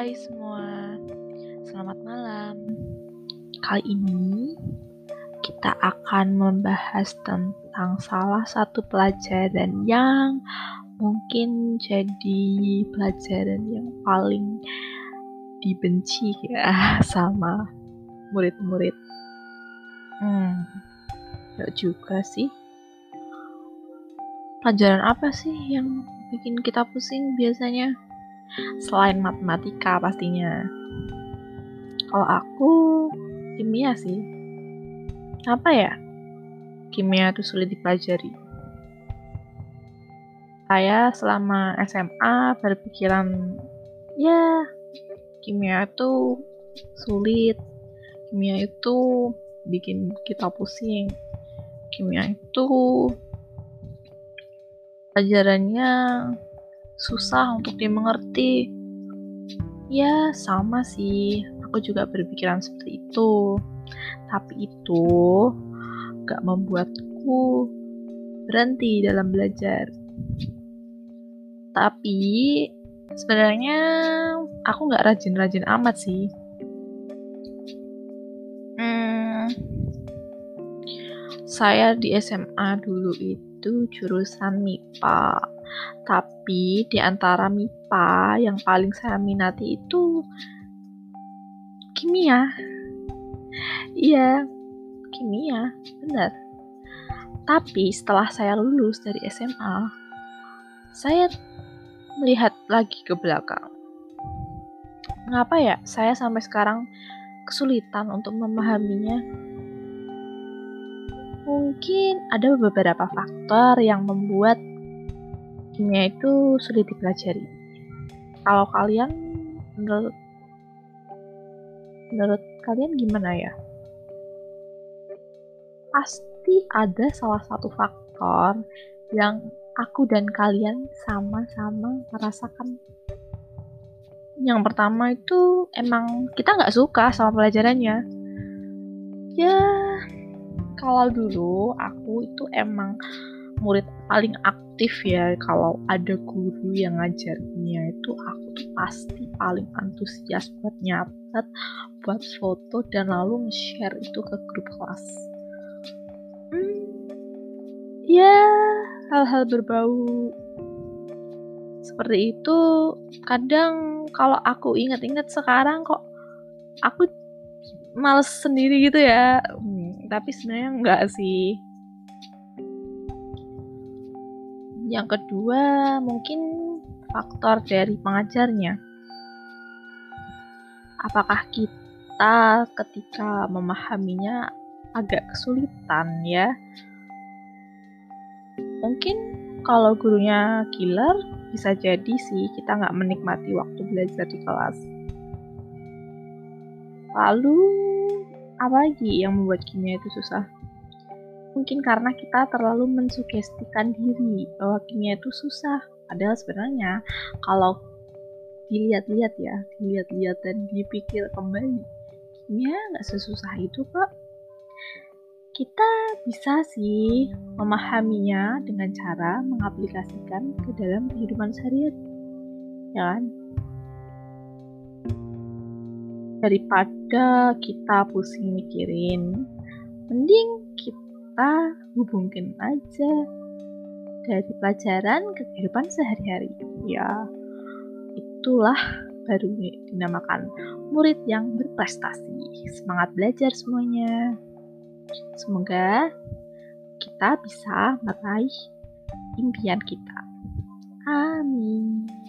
Hai semua, selamat malam. Kali ini kita akan membahas tentang salah satu pelajaran yang mungkin jadi pelajaran yang paling dibenci ya sama murid-murid. Hmm, ya juga sih. Pelajaran apa sih yang bikin kita pusing biasanya? Selain matematika pastinya. Kalau aku kimia sih. Apa ya? Kimia itu sulit dipelajari. Saya selama SMA berpikiran ya kimia itu sulit. Kimia itu bikin kita pusing. Kimia itu pelajarannya susah untuk dimengerti. Ya, sama sih. Aku juga berpikiran seperti itu. Tapi itu gak membuatku berhenti dalam belajar. Tapi sebenarnya aku gak rajin-rajin amat sih. Hmm, saya di SMA dulu itu jurusan MIPA tapi di antara MIPA yang paling saya minati itu kimia. Iya, kimia, benar. Tapi setelah saya lulus dari SMA, saya melihat lagi ke belakang. Mengapa ya saya sampai sekarang kesulitan untuk memahaminya? Mungkin ada beberapa faktor yang membuat kimia itu sulit dipelajari. Kalau kalian menurut menurut kalian gimana ya? Pasti ada salah satu faktor yang aku dan kalian sama-sama merasakan. Yang pertama itu emang kita nggak suka sama pelajarannya. Ya, kalau dulu aku itu emang murid paling aktif ya. Kalau ada guru yang ngajarnya itu aku tuh pasti paling antusias buat nyatet, buat foto dan lalu nge-share itu ke grup kelas. Hmm, ya hal-hal berbau seperti itu kadang kalau aku inget-inget sekarang kok aku males sendiri gitu ya. Hmm, tapi sebenarnya enggak sih Yang kedua, mungkin faktor dari pengajarnya. Apakah kita ketika memahaminya agak kesulitan ya? Mungkin kalau gurunya killer, bisa jadi sih kita nggak menikmati waktu belajar di kelas. Lalu, apa lagi yang membuat kimia itu susah? Mungkin karena kita terlalu mensugestikan diri bahwa kimia itu susah. Padahal sebenarnya kalau dilihat-lihat ya, dilihat-lihat dan dipikir kembali, kimia nggak sesusah itu kok. Kita bisa sih memahaminya dengan cara mengaplikasikan ke dalam kehidupan sehari-hari. Ya kan? Daripada kita pusing mikirin, mending kita hubungin aja dari pelajaran ke kehidupan sehari-hari. Ya, itulah baru dinamakan murid yang berprestasi. Semangat belajar semuanya. Semoga kita bisa meraih impian kita. Amin.